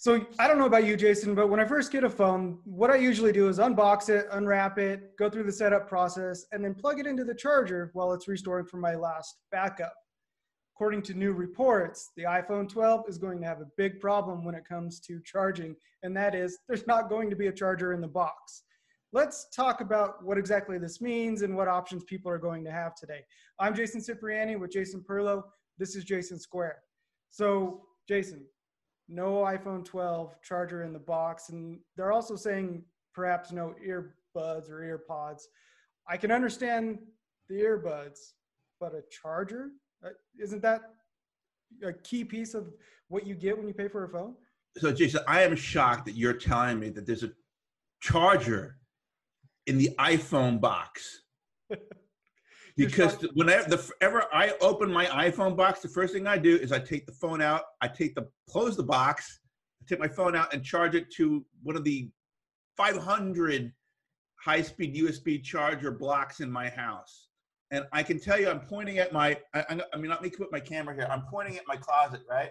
So I don't know about you, Jason, but when I first get a phone, what I usually do is unbox it, unwrap it, go through the setup process, and then plug it into the charger while it's restoring from my last backup. According to new reports, the iPhone 12 is going to have a big problem when it comes to charging, and that is there's not going to be a charger in the box. Let's talk about what exactly this means and what options people are going to have today. I'm Jason Cipriani with Jason Perlow. This is Jason Square. So, Jason, no iPhone 12 charger in the box. And they're also saying perhaps no earbuds or earpods. I can understand the earbuds, but a charger? Uh, isn't that a key piece of what you get when you pay for a phone? So, Jason, I am shocked that you're telling me that there's a charger in the iPhone box. because whenever the, ever I open my iPhone box, the first thing I do is I take the phone out, I take the close the box, I take my phone out and charge it to one of the 500 high-speed USB charger blocks in my house. And I can tell you, I'm pointing at my. I, I mean, let me put my camera here. I'm pointing at my closet, right?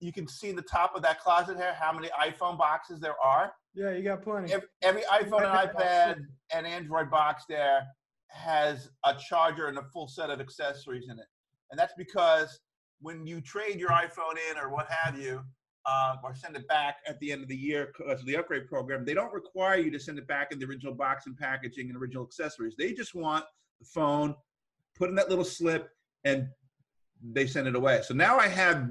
You can see the top of that closet here how many iPhone boxes there are. Yeah, you got plenty. Every, every iPhone and iPad and Android box there has a charger and a full set of accessories in it. And that's because when you trade your iPhone in or what have you, uh, or send it back at the end of the year because of the upgrade program, they don't require you to send it back in the original box and packaging and original accessories. They just want the phone, put in that little slip, and they send it away. So now I have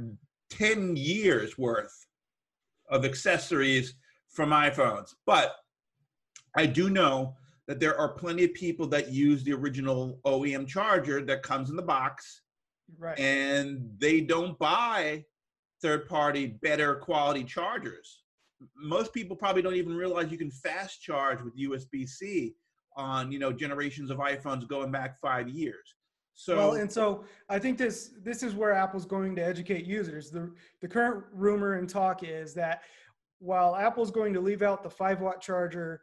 10 years worth of accessories from iPhones. But I do know that there are plenty of people that use the original OEM charger that comes in the box. Right. And they don't buy third party, better quality chargers. Most people probably don't even realize you can fast charge with USB C on you know generations of iPhones going back five years. So well, and so I think this this is where Apple's going to educate users. The the current rumor and talk is that while Apple's going to leave out the five watt charger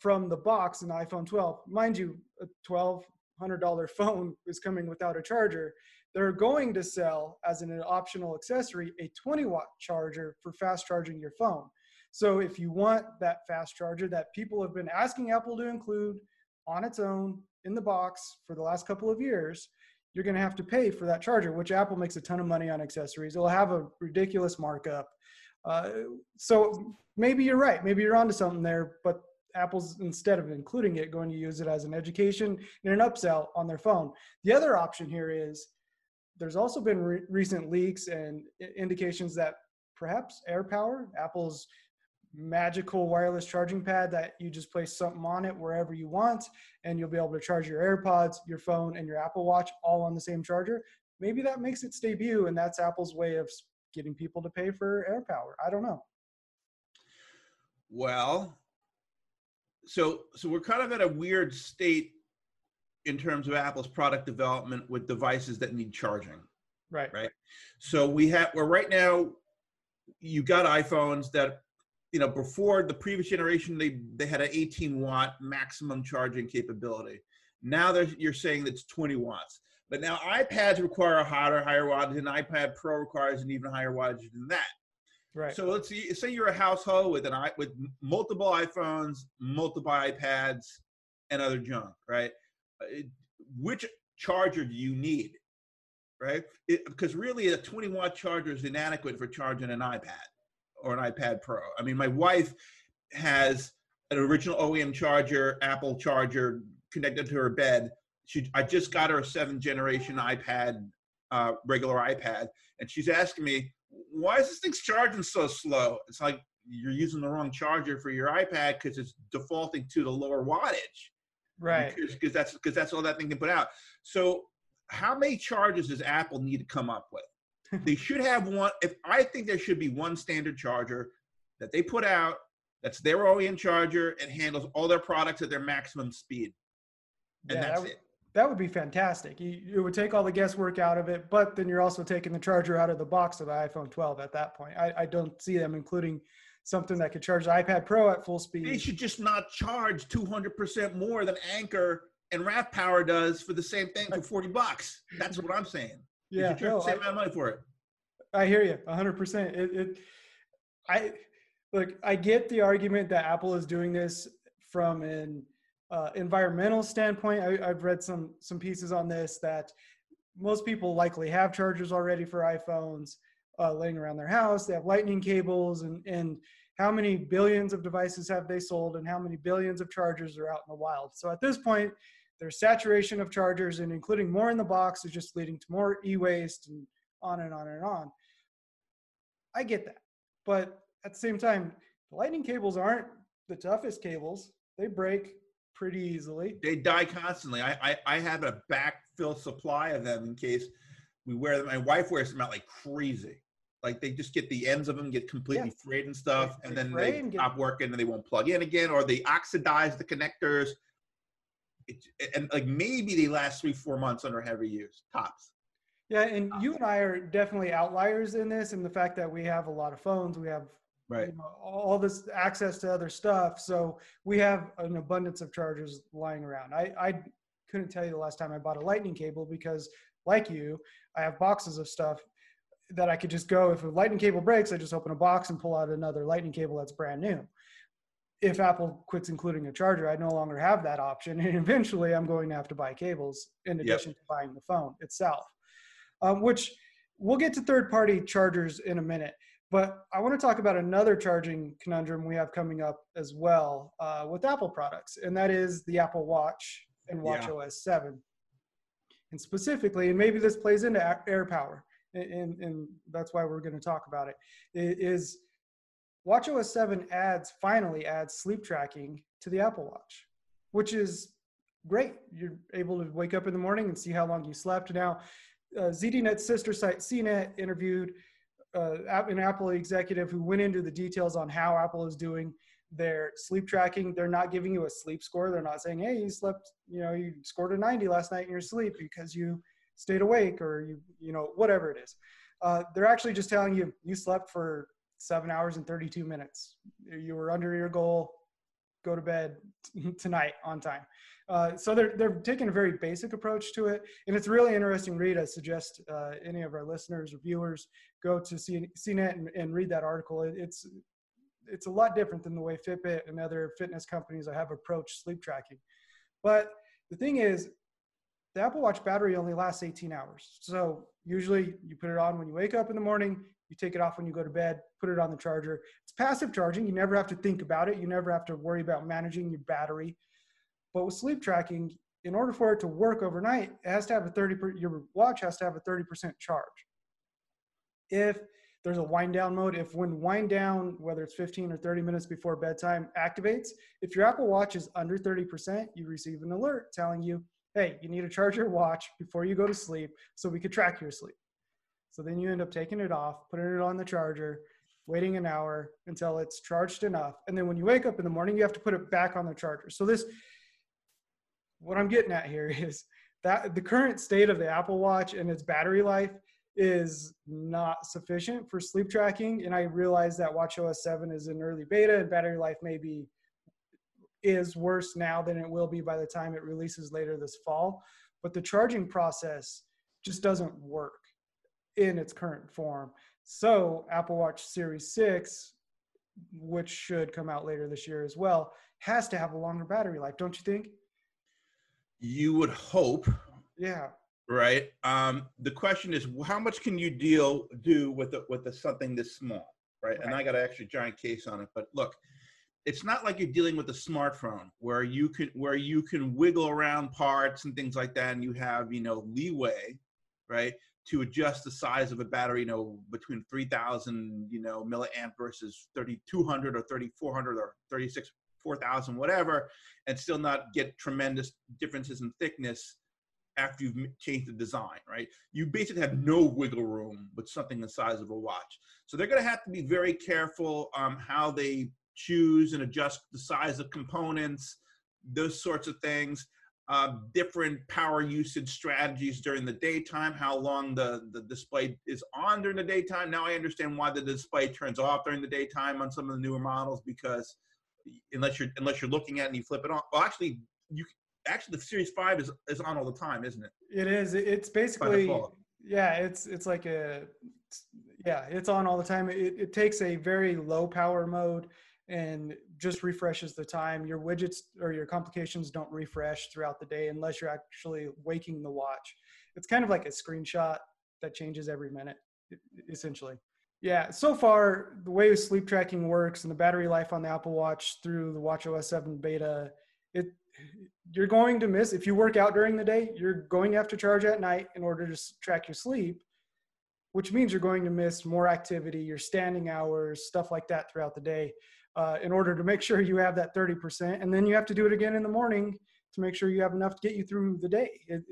from the box the iPhone 12. Mind you, a $1,200 phone is coming without a charger. They're going to sell as an optional accessory a 20 watt charger for fast charging your phone. So if you want that fast charger that people have been asking Apple to include on its own in the box for the last couple of years, you're going to have to pay for that charger, which Apple makes a ton of money on accessories. It'll have a ridiculous markup. Uh, so maybe you're right. Maybe you're onto something there, but Apple's instead of including it, going to use it as an education and an upsell on their phone. The other option here is there's also been re- recent leaks and indications that perhaps AirPower, Apple's magical wireless charging pad that you just place something on it wherever you want and you'll be able to charge your AirPods, your phone and your Apple Watch all on the same charger. Maybe that makes its debut and that's Apple's way of getting people to pay for AirPower. I don't know. Well, so so we're kind of at a weird state in terms of Apple's product development with devices that need charging. Right. Right. So we have we're right now you got iPhones that you know before the previous generation they they had an 18 watt maximum charging capability. Now you're saying that's 20 watts. But now iPads require a higher higher wattage, and iPad Pro requires an even higher wattage than that. Right. So let's see, say you're a household with an i with multiple iPhones, multiple iPads, and other junk, right? Uh, which charger do you need, right? Because really, a 20 watt charger is inadequate for charging an iPad or an iPad Pro. I mean, my wife has an original OEM charger, Apple charger connected to her bed. She, I just got her a seventh generation iPad, uh, regular iPad, and she's asking me, why is this thing charging so slow? It's like you're using the wrong charger for your iPad because it's defaulting to the lower wattage. Right. Because that's because that's all that thing can put out. So how many chargers does Apple need to come up with? they should have one. If I think there should be one standard charger that they put out that's their OEM charger and handles all their products at their maximum speed. And yeah, that's that, it. That would be fantastic. You, it would take all the guesswork out of it, but then you're also taking the charger out of the box of the iPhone 12 at that point. I, I don't see them including something that could charge the iPad Pro at full speed. They should just not charge 200% more than Anker and RAV Power does for the same thing for 40 bucks. That's what I'm saying. Yeah, you no, the same I, amount of money for it. I hear you 100%. It, it, I look. I get the argument that Apple is doing this from an uh, environmental standpoint. I, I've read some some pieces on this that most people likely have chargers already for iPhones uh, laying around their house. They have lightning cables and and how many billions of devices have they sold and how many billions of chargers are out in the wild. So at this point, there's saturation of chargers and including more in the box is just leading to more e-waste and on and on and on. I get that. But at the same time, the lightning cables aren't the toughest cables. They break pretty easily. They die constantly. I, I, I have a backfill supply of them in case we wear them. My wife wears them out like crazy. Like they just get the ends of them get completely yeah. frayed and stuff, they, and then they and stop get... working and they won't plug in again, or they oxidize the connectors. It, and like maybe they last three, four months under heavy use, tops. Yeah, and you and I are definitely outliers in this, and the fact that we have a lot of phones, we have right you know, all this access to other stuff, so we have an abundance of chargers lying around. I I couldn't tell you the last time I bought a lightning cable because, like you, I have boxes of stuff that I could just go if a lightning cable breaks, I just open a box and pull out another lightning cable that's brand new. If Apple quits including a charger, I no longer have that option, and eventually I'm going to have to buy cables in addition yep. to buying the phone itself. Um, which we'll get to third-party chargers in a minute, but I want to talk about another charging conundrum we have coming up as well uh, with Apple products, and that is the Apple Watch and Watch yeah. OS 7. And specifically, and maybe this plays into AirPower and, and that's why we're going to talk about it, is WatchOS 7 adds, finally adds sleep tracking to the Apple Watch, which is great. You're able to wake up in the morning and see how long you slept. Now, uh, ZDNet's sister site CNET interviewed uh, an Apple executive who went into the details on how Apple is doing their sleep tracking. They're not giving you a sleep score. They're not saying, "Hey, you slept, you know, you scored a 90 last night in your sleep because you stayed awake or you you know whatever it is uh, they're actually just telling you you slept for seven hours and 32 minutes you were under your goal go to bed tonight on time. Uh, so they're, they're taking a very basic approach to it. And it's really interesting read i suggest uh, any of our listeners or viewers go to cnet and, and read that article. It, it's it's a lot different than the way fitbit and other fitness companies have approached sleep tracking. But the thing is the Apple Watch battery only lasts 18 hours. So usually you put it on when you wake up in the morning, you take it off when you go to bed, put it on the charger. It's passive charging. You never have to think about it. You never have to worry about managing your battery. But with sleep tracking, in order for it to work overnight, it has to have a 30 per, your watch has to have a 30% charge. If there's a wind down mode, if when wind down, whether it's 15 or 30 minutes before bedtime activates, if your Apple Watch is under 30%, you receive an alert telling you hey, you need to charge your watch before you go to sleep so we could track your sleep. So then you end up taking it off, putting it on the charger, waiting an hour until it's charged enough. And then when you wake up in the morning, you have to put it back on the charger. So this, what I'm getting at here is that the current state of the Apple Watch and its battery life is not sufficient for sleep tracking. And I realize that WatchOS 7 is in early beta and battery life may be is worse now than it will be by the time it releases later this fall. But the charging process just doesn't work in its current form. So, Apple Watch Series 6, which should come out later this year as well, has to have a longer battery life, don't you think? You would hope. Yeah. Right. Um, the question is, how much can you deal do with a, with a, something this small, right? right. And I got an extra giant case on it, but look, it's not like you're dealing with a smartphone where you can where you can wiggle around parts and things like that and you have you know leeway right to adjust the size of a battery you know between 3000 you know milliamp versus 3200 or 3400 or 36 4000 whatever and still not get tremendous differences in thickness after you've changed the design, right? You basically have no wiggle room with something the size of a watch. So they're going to have to be very careful um, how they choose and adjust the size of components, those sorts of things. Uh, different power usage strategies during the daytime, how long the, the display is on during the daytime. Now I understand why the display turns off during the daytime on some of the newer models because unless you're unless you're looking at it and you flip it on. Well, actually, you actually the Series Five is is on all the time, isn't it? It is. It's basically yeah. It's it's like a Yeah, it's on all the time. It, it takes a very low power mode and just refreshes the time. Your widgets or your complications don't refresh throughout the day unless you're actually waking the watch. It's kind of like a screenshot that changes every minute, essentially. Yeah, so far the way sleep tracking works and the battery life on the Apple Watch through the Watch OS 7 beta, it you're going to miss if you work out during the day, you're going to have to charge at night in order to track your sleep, which means you're going to miss more activity, your standing hours, stuff like that throughout the day. Uh, in order to make sure you have that 30%, and then you have to do it again in the morning to make sure you have enough to get you through the day. It,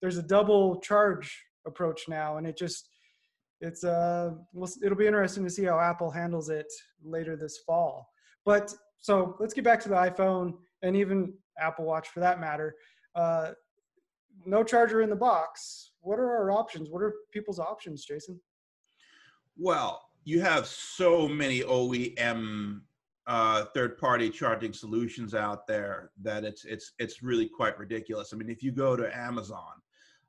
there's a double charge approach now, and it just it's uh it'll be interesting to see how Apple handles it later this fall. But so let's get back to the iPhone and even Apple Watch for that matter. Uh, no charger in the box. What are our options? What are people's options, Jason? Well, you have so many OEM uh, third-party charging solutions out there that it's it's it's really quite ridiculous. I mean, if you go to Amazon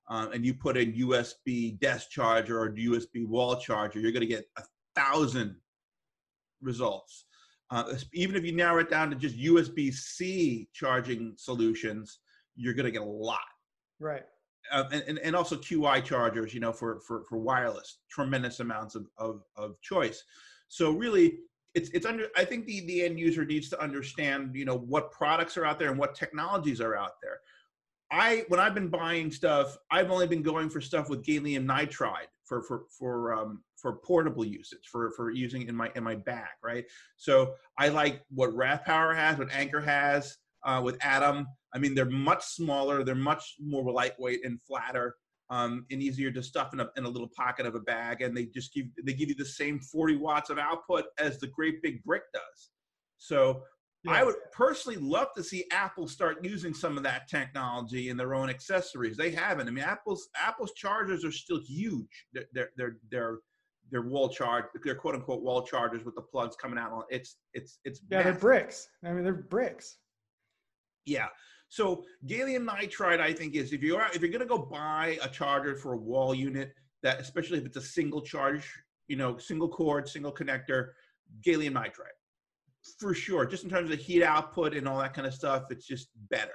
uh, and you put in USB desk charger or USB wall charger, you're going to get a thousand results. Uh, even if you narrow it down to just USB C charging solutions, you're going to get a lot. Right. Uh, and, and also QI chargers, you know, for, for, for wireless, tremendous amounts of, of, of choice. So really, it's it's under. I think the the end user needs to understand, you know, what products are out there and what technologies are out there. I when I've been buying stuff, I've only been going for stuff with gallium nitride for for for um, for portable usage for for using in my in my bag, right? So I like what RAV Power has, what Anker has uh, with Atom. I mean, they're much smaller, they're much more lightweight and flatter. Um, and easier to stuff in a, in a little pocket of a bag, and they just give they give you the same 40 watts of output as the great big brick does. So yeah. I would personally love to see Apple start using some of that technology in their own accessories. They haven't. I mean, Apple's Apple's chargers are still huge. They're they're they're they're wall charge. They're quote unquote wall chargers with the plugs coming out. On it's it's it's yeah. Massive. They're bricks. I mean, they're bricks. Yeah. So gallium nitride, I think, is if you are if you're gonna go buy a charger for a wall unit that, especially if it's a single charge, you know, single cord, single connector, gallium nitride for sure. Just in terms of heat output and all that kind of stuff, it's just better.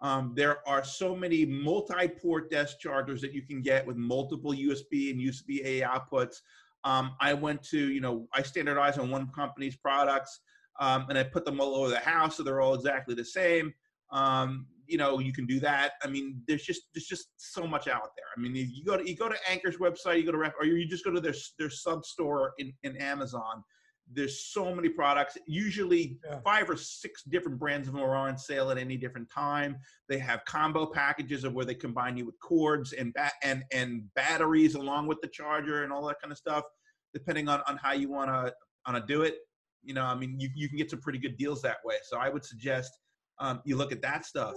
Um, there are so many multi-port desk chargers that you can get with multiple USB and USB-A outputs. Um, I went to, you know, I standardized on one company's products, um, and I put them all over the house, so they're all exactly the same. Um, you know, you can do that. I mean, there's just there's just so much out there. I mean, you go to you go to Anker's website, you go to Ref, or you just go to their their sub store in in Amazon there's so many products usually yeah. five or six different brands of them are on sale at any different time they have combo packages of where they combine you with cords and ba- and and batteries along with the charger and all that kind of stuff depending on on how you want to want to do it you know i mean you, you can get some pretty good deals that way so i would suggest um, you look at that stuff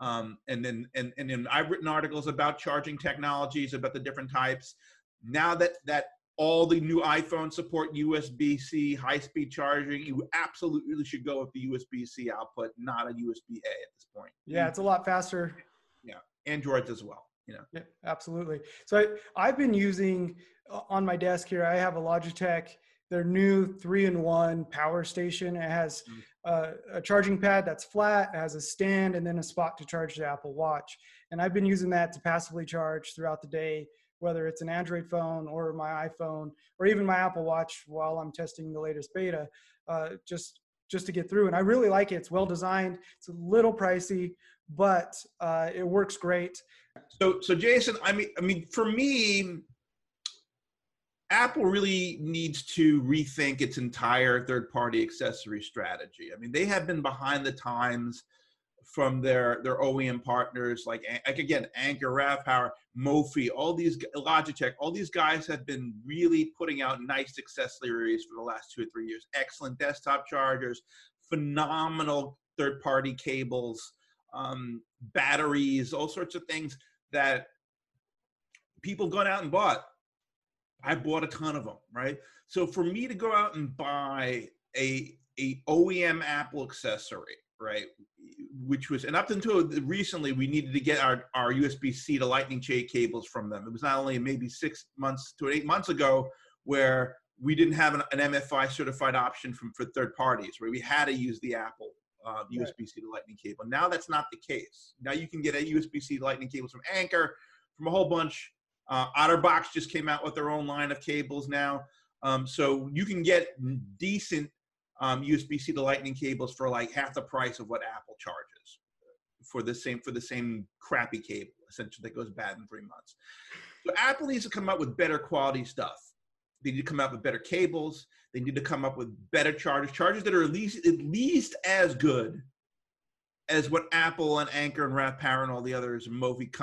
um, and then and, and then i've written articles about charging technologies about the different types now that that all the new iPhones support USB-C high-speed charging. You absolutely should go with the USB-C output, not a USB-A at this point. Yeah, it's a lot faster. Yeah, Androids as well. You know. Yeah, absolutely. So I, I've been using uh, on my desk here. I have a Logitech. Their new three-in-one power station. It has mm. Uh, a charging pad that's flat, has a stand, and then a spot to charge the Apple Watch. And I've been using that to passively charge throughout the day whether it's an Android phone or my iPhone or even my Apple Watch while I'm testing the latest beta, uh, just just to get through. And I really like it. It's well designed. It's a little pricey, but uh, it works great. So, so Jason, I mean, I mean, for me, Apple really needs to rethink its entire third-party accessory strategy. I mean, they have been behind the times from their their OEM partners like like again Anker, Rav Power, Mophie, all these Logitech, all these guys have been really putting out nice accessories for the last two or three years. Excellent desktop chargers, phenomenal third party cables, um, batteries, all sorts of things that people gone out and bought. I bought a ton of them, right? So for me to go out and buy a a OEM Apple accessory right? Which was, and up until recently, we needed to get our, our USB C to Lightning J cables from them. It was not only maybe six months to eight months ago where we didn't have an, an MFI certified option from for third parties, where we had to use the Apple uh, USB-C to Lightning cable. Now that's not the case. Now you can get a USB-C to Lightning cables from Anker, from a whole bunch. Uh, OtterBox just came out with their own line of cables now, um, so you can get decent um, USB-C to Lightning cables for like half the price of what Apple charges for the same for the same crappy cable, essentially that goes bad in three months. So Apple needs to come up with better quality stuff. They need to come up with better cables. They need to come up with better chargers, chargers that are at least at least as good as what Apple and Anker and Rav Power and all the others Mophie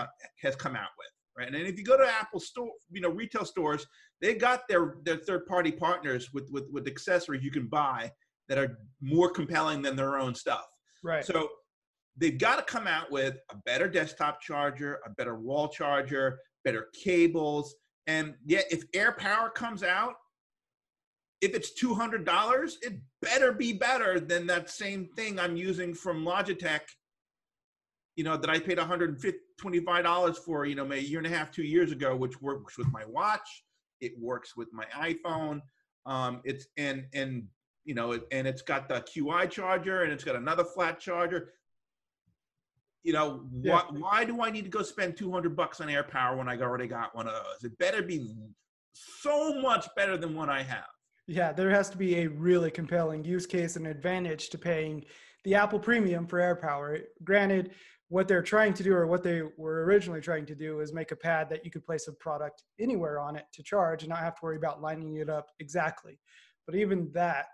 has come out with, right? And if you go to Apple store, you know, retail stores, they got their their third party partners with with with accessories you can buy that are more compelling than their own stuff. Right. So they've got to come out with a better desktop charger, a better wall charger, better cables, and yet if Air Power comes out if it's two hundred dollars, it better be better than that same thing I'm using from Logitech. You know that I paid one hundred and twenty-five dollars for. You know, maybe a year and a half, two years ago, which works with my watch. It works with my iPhone. Um, it's and and you know, and it's got the QI charger and it's got another flat charger. You know, why, why do I need to go spend 200 bucks on air power when I already got one of those? It better be so much better than what I have. Yeah, there has to be a really compelling use case and advantage to paying the Apple Premium for AirPower. Granted, what they're trying to do or what they were originally trying to do is make a pad that you could place a product anywhere on it to charge and not have to worry about lining it up exactly. But even that,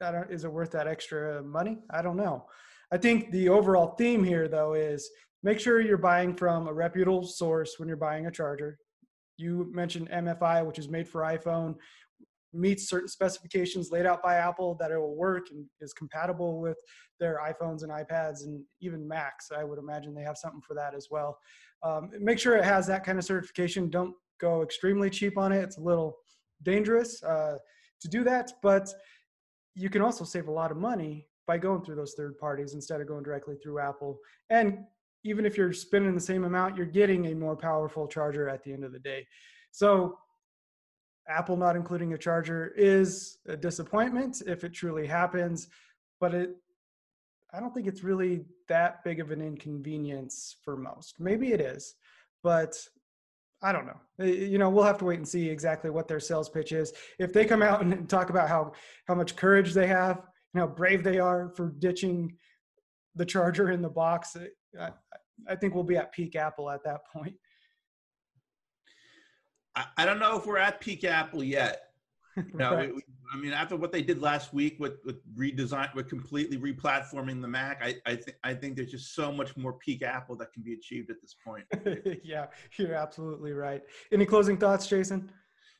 that is it worth that extra money? I don't know. I think the overall theme here though is make sure you're buying from a reputable source when you're buying a charger. You mentioned MFI, which is made for iPhone meets certain specifications laid out by Apple that it will work and is compatible with their iPhones and iPads and even Macs. I would imagine they have something for that as well. Um, make sure it has that kind of certification. Don't go extremely cheap on it. It's a little dangerous uh, to do that, but you can also save a lot of money by going through those third parties instead of going directly through Apple. And even if you're spending the same amount, you're getting a more powerful charger at the end of the day. So Apple not including a charger is a disappointment if it truly happens, but it I don't think it's really that big of an inconvenience for most. Maybe it is, but I don't know. You know, we'll have to wait and see exactly what their sales pitch is. If they come out and talk about how how much courage they have and how brave they are for ditching the charger in the box, I, I think we'll be at peak Apple at that point. I, I don't know if we're at peak Apple yet. No, right. I mean, after what they did last week with with redesign, with completely replatforming the Mac, I I think I think there's just so much more peak Apple that can be achieved at this point. yeah, you're absolutely right. Any closing thoughts, Jason?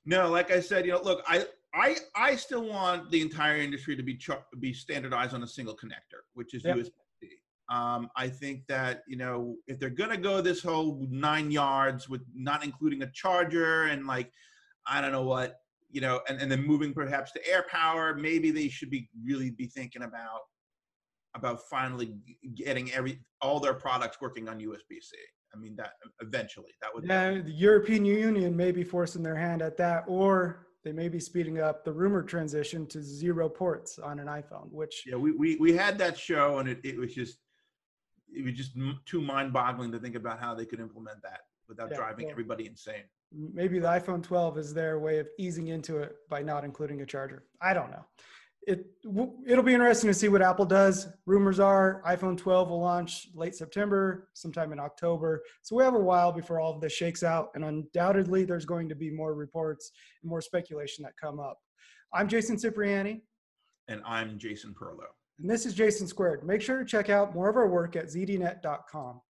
No, like I said, you know, look, I I I still want the entire industry to be be standardized on a single connector, which is yep. USB um, I think that you know if they're gonna go this whole nine yards with not including a charger and like I don't know what you know, and, and then moving perhaps to air power, maybe they should be really be thinking about about finally getting every all their products working on USB-C. I mean that eventually that would. Yeah, the European Union may be forcing their hand at that, or they may be speeding up the rumor transition to zero ports on an iPhone. Which yeah, we we, we had that show and it, it was just it was just too mind-boggling to think about how they could implement that without yeah, driving everybody insane. Maybe the iPhone 12 is their way of easing into it by not including a charger. I don't know. It it'll be interesting to see what Apple does. Rumors are iPhone 12 will launch late September, sometime in October. So we have a while before all of this shakes out, and undoubtedly there's going to be more reports and more speculation that come up. I'm Jason Cipriani, and I'm Jason Perlow. And this is Jason Squared. Make sure to check out more of our work at zdnet.com.